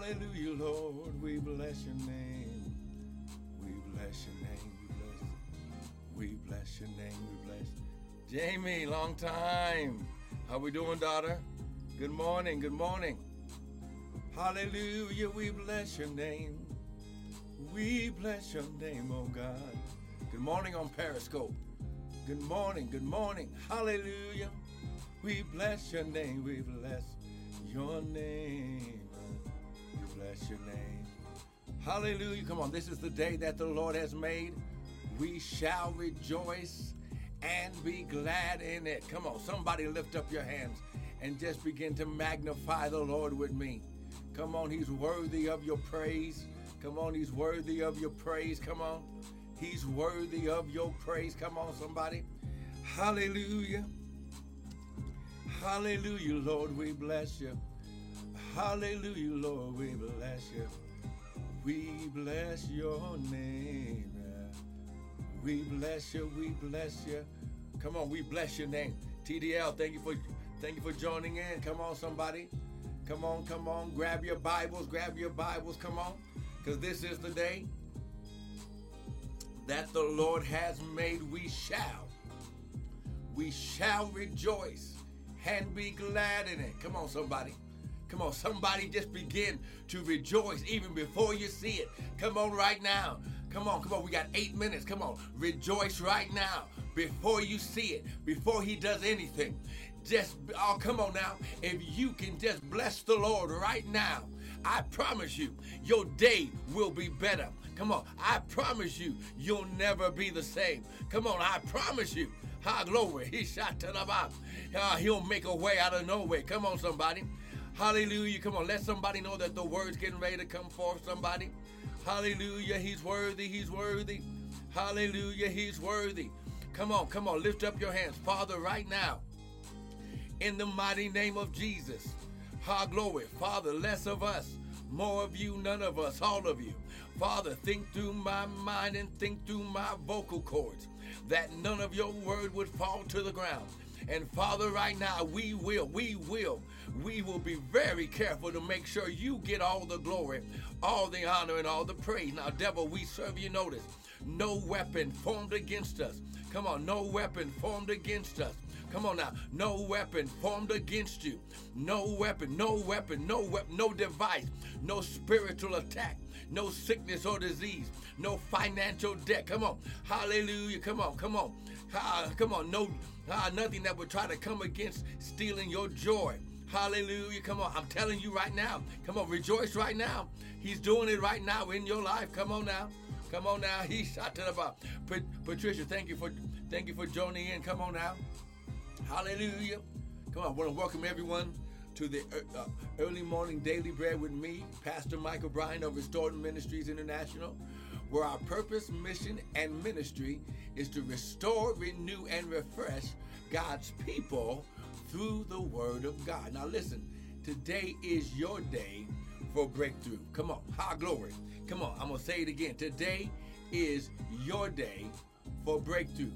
Hallelujah, Lord. We bless your name. We bless your name. We bless. We bless your name. We bless. Jamie, long time. How we doing, daughter? Good morning. Good morning. Hallelujah. We bless your name. We bless your name, oh God. Good morning on Periscope. Good morning. Good morning. Hallelujah. We bless your name. We bless your name. Bless your name. Hallelujah. Come on. This is the day that the Lord has made. We shall rejoice and be glad in it. Come on. Somebody lift up your hands and just begin to magnify the Lord with me. Come on. He's worthy of your praise. Come on. He's worthy of your praise. Come on. He's worthy of your praise. Come on, somebody. Hallelujah. Hallelujah, Lord, we bless you. Hallelujah, Lord, we bless you. We bless your name. We bless you. We bless you. Come on, we bless your name. TDL, thank you for thank you for joining in. Come on, somebody. Come on, come on. Grab your Bibles, grab your Bibles. Come on. Because this is the day that the Lord has made. We shall. We shall rejoice and be glad in it. Come on, somebody. Come on, somebody just begin to rejoice even before you see it. Come on, right now. Come on, come on. We got eight minutes. Come on. Rejoice right now before you see it, before he does anything. Just, oh, come on now. If you can just bless the Lord right now, I promise you, your day will be better. Come on. I promise you, you'll never be the same. Come on. I promise you. Ha, glory. He shot to the. Uh, he'll make a way out of nowhere. Come on, somebody. Hallelujah. Come on. Let somebody know that the word's getting ready to come forth, somebody. Hallelujah. He's worthy. He's worthy. Hallelujah. He's worthy. Come on. Come on. Lift up your hands. Father, right now, in the mighty name of Jesus. Ha, glory. Father, less of us, more of you, none of us, all of you. Father, think through my mind and think through my vocal cords that none of your word would fall to the ground. And Father, right now, we will, we will, we will be very careful to make sure you get all the glory, all the honor, and all the praise. Now, devil, we serve you notice. No weapon formed against us. Come on, no weapon formed against us. Come on now. No weapon formed against you. No weapon, no weapon, no weapon, no device, no spiritual attack, no sickness or disease, no financial debt. Come on. Hallelujah. Come on, come on. Ah, come on. No, ah, nothing that would try to come against stealing your joy. Hallelujah. Come on. I'm telling you right now. Come on. Rejoice right now. He's doing it right now in your life. Come on now. Come on now. He shot to the bottom. Patricia, thank you for thank you for joining in. Come on now. Hallelujah. Come on. I want to welcome everyone to the uh, early morning daily bread with me, Pastor Michael Bryant of Restored Ministries International, where our purpose, mission, and ministry is to restore, renew, and refresh God's people through the Word of God. Now, listen, today is your day for breakthrough. Come on, high glory. Come on, I'm going to say it again. Today is your day for breakthrough.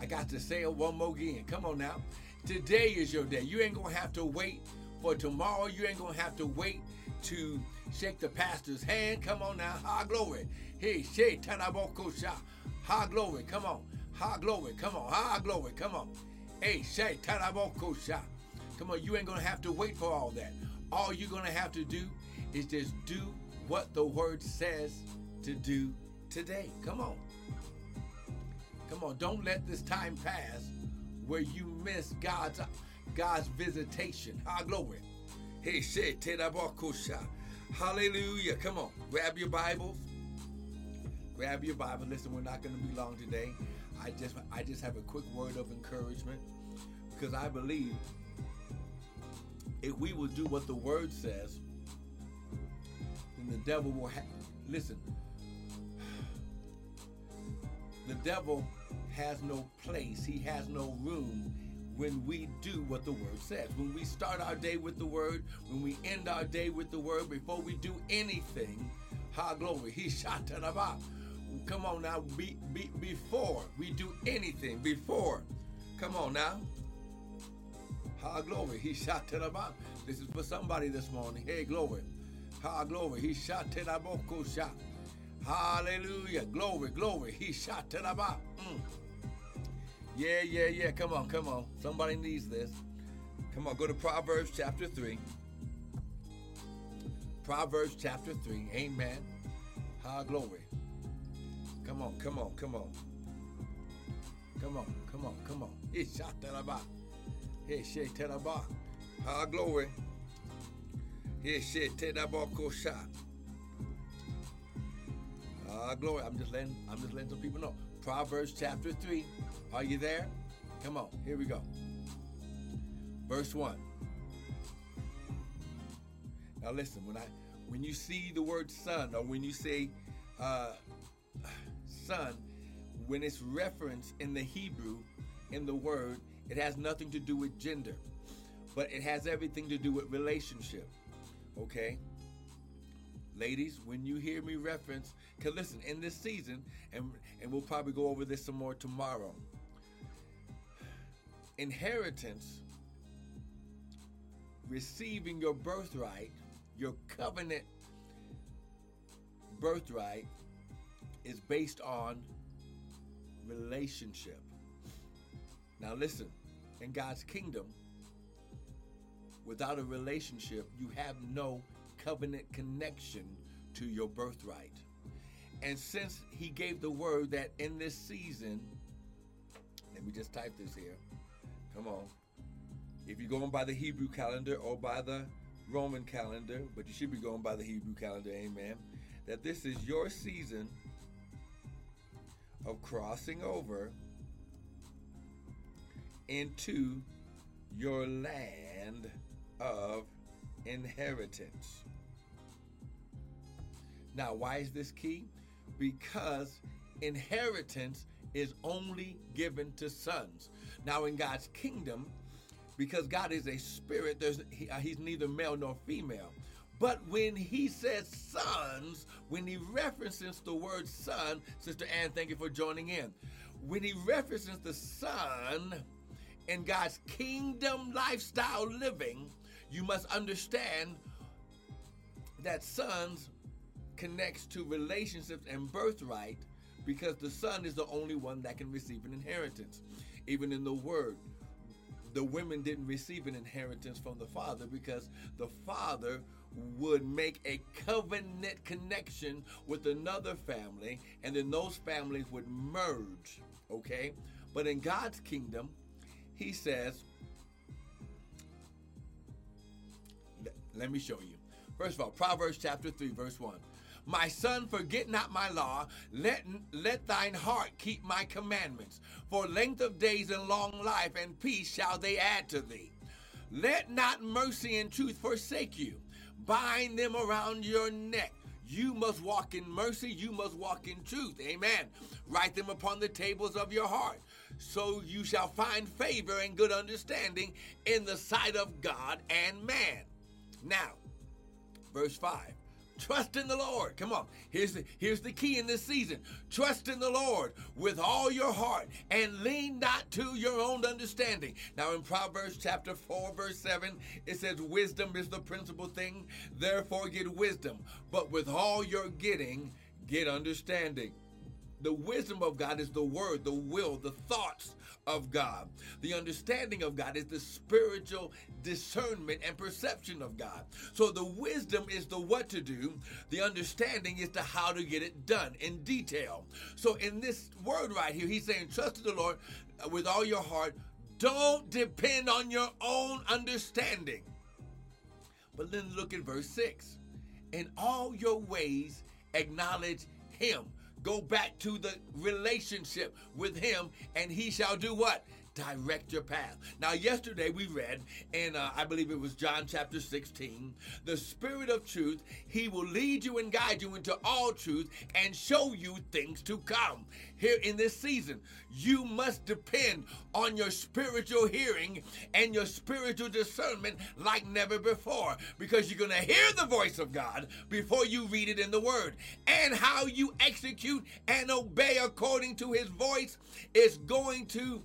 I got to say it one more again. Come on now. Today is your day. You ain't going to have to wait for tomorrow. You ain't to have to wait to shake the pastor's hand. Come on now. High glory. Hey, Shay Tanabokosha. High glory. Come on. High glory. Come on. High glory. Come on. Hey, Shay Tanabokosha. Come on. You ain't to have to wait for all that. All you're to have to do is just do what the word says to do today. Come on. Come on, don't let this time pass where you miss God's God's visitation. Ah, glory. Hey, shit, Hallelujah. Come on, grab your Bibles. Grab your Bible. Listen, we're not going to be long today. I just I just have a quick word of encouragement because I believe if we will do what the word says, then the devil will have listen. The devil has no place, he has no room when we do what the word says. When we start our day with the word, when we end our day with the word, before we do anything, ha glory, he shot. Come on now, be, be, before we do anything, before, come on now. Ha glory, he shot. This is for somebody this morning. Hey, glory. Ha, glory. He shot. Hallelujah. Glory, glory. He shot mm. Yeah, yeah, yeah. Come on, come on. Somebody needs this. Come on, go to Proverbs chapter 3. Proverbs chapter 3. Amen. Ha, glory. Come on, come on, come on. Come on, come on, come on. He shot to the He shot to the Ha, glory. Hey, the shot. Ah, glory. I'm just letting I'm just letting some people know. Proverbs chapter 3. Are you there? Come on, here we go. Verse 1. Now listen, when I when you see the word son or when you say uh, son, when it's referenced in the Hebrew in the word, it has nothing to do with gender, but it has everything to do with relationship. Okay? Ladies, when you hear me reference, because listen, in this season, and, and we'll probably go over this some more tomorrow, inheritance, receiving your birthright, your covenant birthright, is based on relationship. Now, listen, in God's kingdom, without a relationship, you have no covenant connection to your birthright. And since he gave the word that in this season, let me just type this here. Come on. If you're going by the Hebrew calendar or by the Roman calendar, but you should be going by the Hebrew calendar, amen, that this is your season of crossing over into your land of inheritance. Now, why is this key? Because inheritance is only given to sons. Now, in God's kingdom, because God is a spirit, there's, he, uh, he's neither male nor female. But when he says sons, when he references the word son, Sister Ann, thank you for joining in. When he references the son in God's kingdom lifestyle living, you must understand that sons connects to relationships and birthright because the son is the only one that can receive an inheritance. Even in the word, the women didn't receive an inheritance from the father because the father would make a covenant connection with another family and then those families would merge, okay? But in God's kingdom, he says, let me show you. First of all, Proverbs chapter 3, verse 1. My son, forget not my law. Let, let thine heart keep my commandments. For length of days and long life and peace shall they add to thee. Let not mercy and truth forsake you. Bind them around your neck. You must walk in mercy. You must walk in truth. Amen. Write them upon the tables of your heart. So you shall find favor and good understanding in the sight of God and man. Now, verse 5. Trust in the Lord. Come on. Here's the, here's the key in this season. Trust in the Lord with all your heart and lean not to your own understanding. Now, in Proverbs chapter 4, verse 7, it says, Wisdom is the principal thing. Therefore, get wisdom. But with all your getting, get understanding. The wisdom of God is the word, the will, the thoughts of God. The understanding of God is the spiritual discernment and perception of God. So the wisdom is the what to do, the understanding is the how to get it done in detail. So in this word right here, he's saying, trust in the Lord with all your heart. Don't depend on your own understanding. But then look at verse 6. In all your ways, acknowledge him. Go back to the relationship with him, and he shall do what? Direct your path. Now, yesterday we read in, uh, I believe it was John chapter 16, the Spirit of truth, He will lead you and guide you into all truth and show you things to come. Here in this season, you must depend on your spiritual hearing and your spiritual discernment like never before because you're going to hear the voice of God before you read it in the Word. And how you execute and obey according to His voice is going to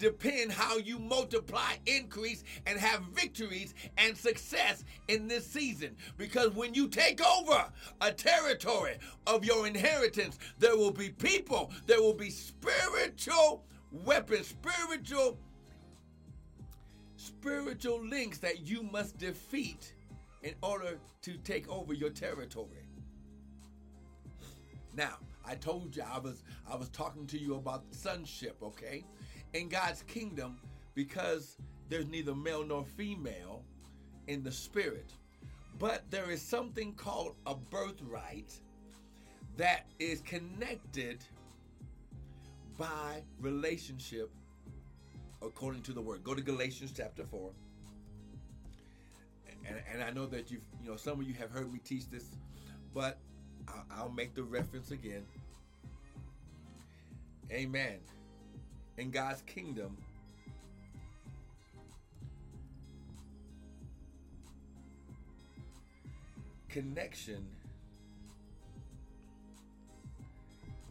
depend how you multiply, increase, and have victories and success in this season. Because when you take over a territory of your inheritance, there will be people, there will be spiritual weapons, spiritual spiritual links that you must defeat in order to take over your territory. Now, I told you I was I was talking to you about the sonship, okay? In God's kingdom, because there's neither male nor female in the spirit, but there is something called a birthright that is connected by relationship according to the word. Go to Galatians chapter 4. And, and I know that you've, you know, some of you have heard me teach this, but I'll, I'll make the reference again. Amen. In God's kingdom, connection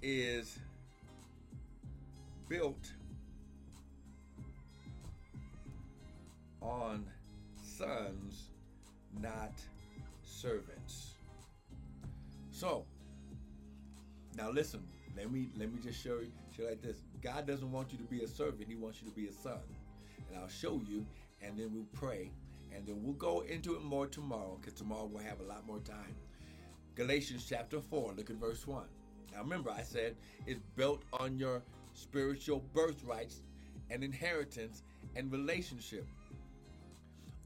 is built on sons, not servants. So, now listen, let me let me just show you like this. God doesn't want you to be a servant, he wants you to be a son. And I'll show you and then we'll pray and then we'll go into it more tomorrow because tomorrow we'll have a lot more time. Galatians chapter 4, look at verse 1. Now remember, I said it's built on your spiritual birthrights and inheritance and relationship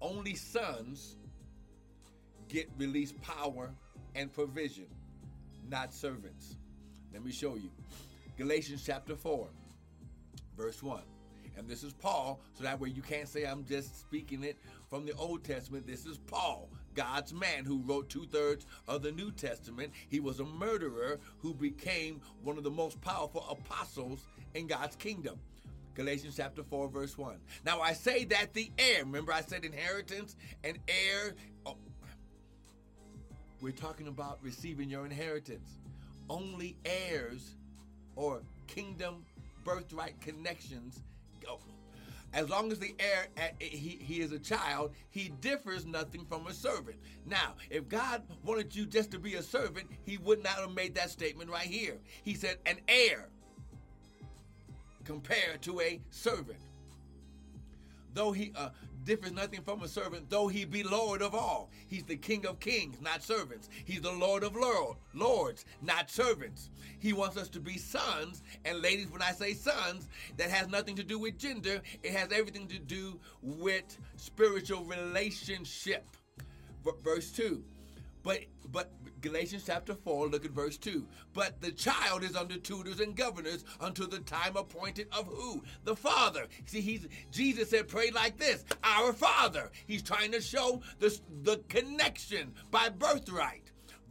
only sons get released power and provision, not servants. Let me show you. Galatians chapter 4, verse 1. And this is Paul, so that way you can't say I'm just speaking it from the Old Testament. This is Paul, God's man who wrote two thirds of the New Testament. He was a murderer who became one of the most powerful apostles in God's kingdom. Galatians chapter 4, verse 1. Now I say that the heir, remember I said inheritance and heir. Oh, we're talking about receiving your inheritance. Only heirs or kingdom birthright connections go. As long as the heir he, he is a child, he differs nothing from a servant. Now, if God wanted you just to be a servant, he would not have made that statement right here. He said an heir compared to a servant. Though he uh, differs nothing from a servant, though he be Lord of all. He's the King of kings, not servants. He's the Lord of Lord, lords, not servants. He wants us to be sons. And ladies, when I say sons, that has nothing to do with gender. It has everything to do with spiritual relationship. Verse 2. But but Galatians chapter 4, look at verse 2. But the child is under tutors and governors until the time appointed of who? The Father. See, he's Jesus said, pray like this, our Father. He's trying to show the, the connection by birthright.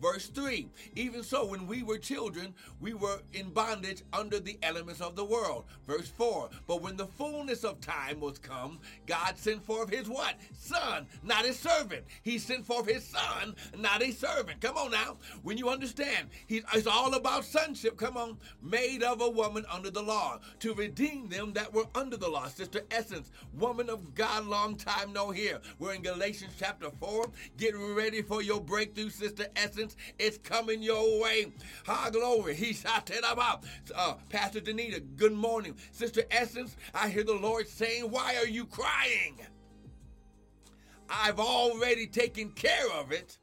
Verse 3 Even so, when we were children, we were in bondage under the elements of the world. Verse 4 But when the fullness of time was come, God sent forth his what? Son, not his servant. He sent forth his son, not a servant. Come on now. When you understand, it's all about sonship. Come on. Made of a woman under the law to redeem them that were under the law. Sister Essence, woman of God, long time no here. We're in Galatians chapter 4. Get ready for your breakthrough, Sister Essence it's coming your way. High glory. He shouted about. Uh, Pastor Danita, good morning. Sister Essence, I hear the Lord saying, Why are you crying? I've already taken care of it.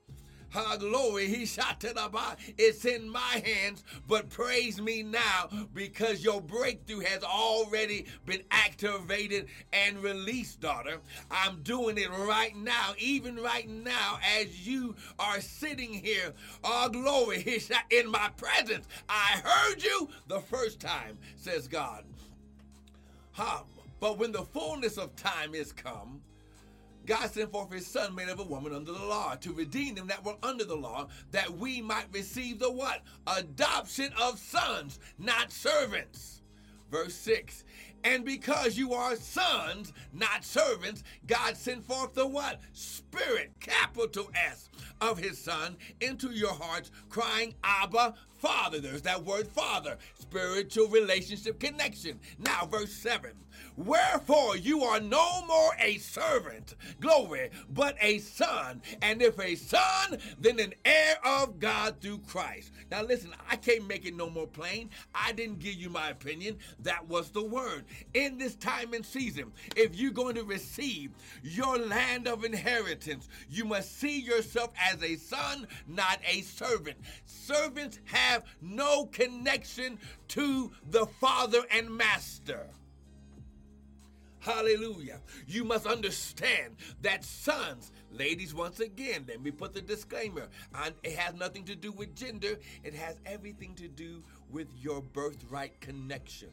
Her glory, he the bottom. It's in my hands, but praise me now because your breakthrough has already been activated and released, daughter. I'm doing it right now, even right now, as you are sitting here. Oh, glory, he shot in my presence. I heard you the first time, says God. Huh. But when the fullness of time is come, God sent forth his son made of a woman under the law to redeem them that were under the law, that we might receive the what? Adoption of sons, not servants. Verse 6 and because you are sons, not servants, God sent forth the what? Spirit, capital S, of his Son into your hearts, crying, Abba, Father. There's that word Father, spiritual relationship connection. Now, verse 7 Wherefore you are no more a servant, glory, but a son. And if a son, then an heir of God through Christ. Now listen, I can't make it no more plain. I didn't give you my opinion. That was the word. In this time and season, if you're going to receive your land of inheritance, you must see yourself as a son, not a servant. Servants have no connection to the father and master. Hallelujah. You must understand that sons, ladies, once again, let me put the disclaimer. it has nothing to do with gender, it has everything to do with your birthright connection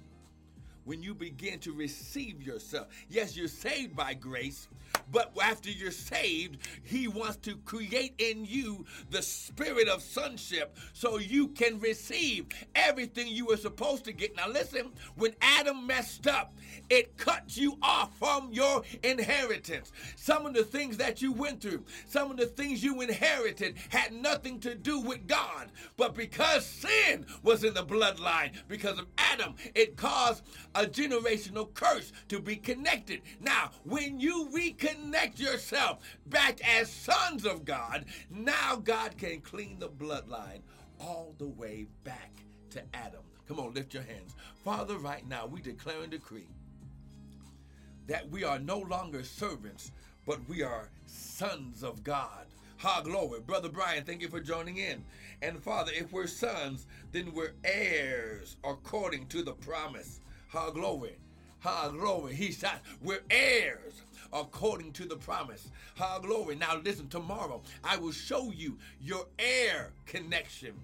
when you begin to receive yourself. Yes, you're saved by grace, but after you're saved, He wants to create in you the spirit of sonship so you can receive everything you were supposed to get. Now, listen, when Adam messed up, it cut you off from your inheritance. Some of the things that you went through, some of the things you inherited had nothing to do with God, but because sin was in the bloodline, because of Adam, it caused a generational curse to be connected. Now, when you reconnect yourself back as sons of God, now God can clean the bloodline all the way back to Adam. Come on, lift your hands. Father, right now we declare and decree that we are no longer servants, but we are sons of God. Ha, glory. Brother Brian, thank you for joining in. And Father, if we're sons, then we're heirs according to the promise. Ha, glory. Ha, glory. He said, we're heirs according to the promise. Ha, glory. Now listen, tomorrow I will show you your heir connection.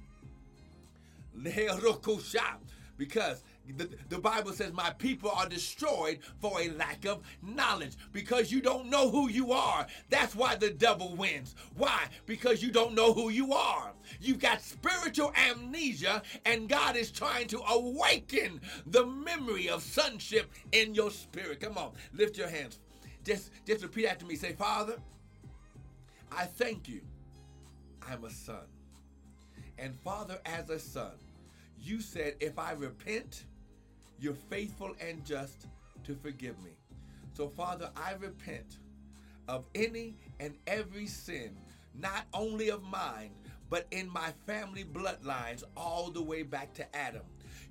Because the, the, Bible says, My people are destroyed for a lack of knowledge because you don't know who you are. That's why the devil wins. Why? Because you don't know who you are. You've got spiritual amnesia, and God is trying to awaken the memory of sonship in your spirit. Come on, lift your hands. Just, just repeat after me. Say, Father, I thank you. I'm a son. And Father, as a son, you said, if I repent, you're faithful and just to forgive me. So, Father, I repent of any and every sin, not only of mine, but in my family bloodlines all the way back to Adam.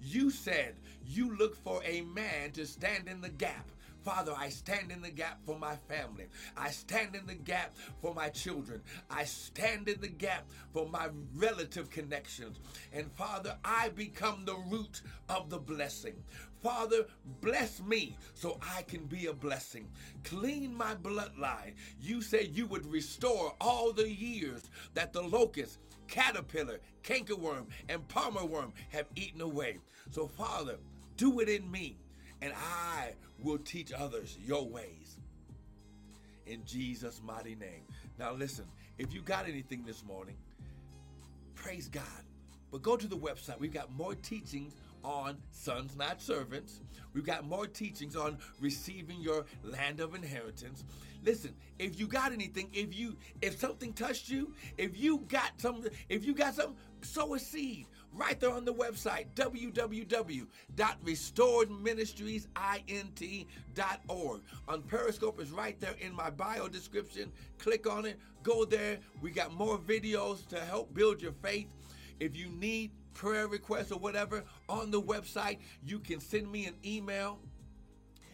You said you look for a man to stand in the gap Father, I stand in the gap for my family. I stand in the gap for my children. I stand in the gap for my relative connections. And Father, I become the root of the blessing. Father, bless me so I can be a blessing. Clean my bloodline. You said you would restore all the years that the locust, caterpillar, cankerworm, and palmer worm have eaten away. So, Father, do it in me and I will teach others your ways. In Jesus' mighty name. Now, listen, if you got anything this morning, praise God. But go to the website. We've got more teachings on sons, not servants. We've got more teachings on receiving your land of inheritance. Listen, if you got anything, if you if something touched you, if you got some, if you got some, sow a seed right there on the website, www.restoredministriesint.org. On Periscope is right there in my bio description. Click on it, go there. We got more videos to help build your faith. If you need prayer requests or whatever on the website, you can send me an email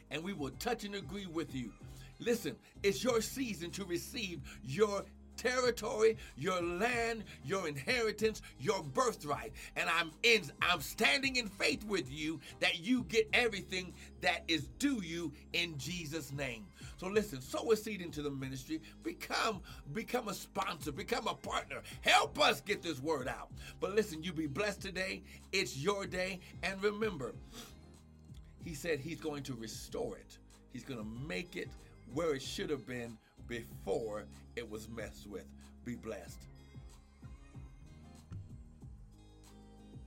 and we will touch and agree with you. Listen, it's your season to receive your territory, your land, your inheritance, your birthright. And I'm in I'm standing in faith with you that you get everything that is due you in Jesus name. So listen, sow a seed into the ministry, become become a sponsor, become a partner. Help us get this word out. But listen, you be blessed today. It's your day and remember, he said he's going to restore it. He's going to make it where it should have been before it was messed with. Be blessed.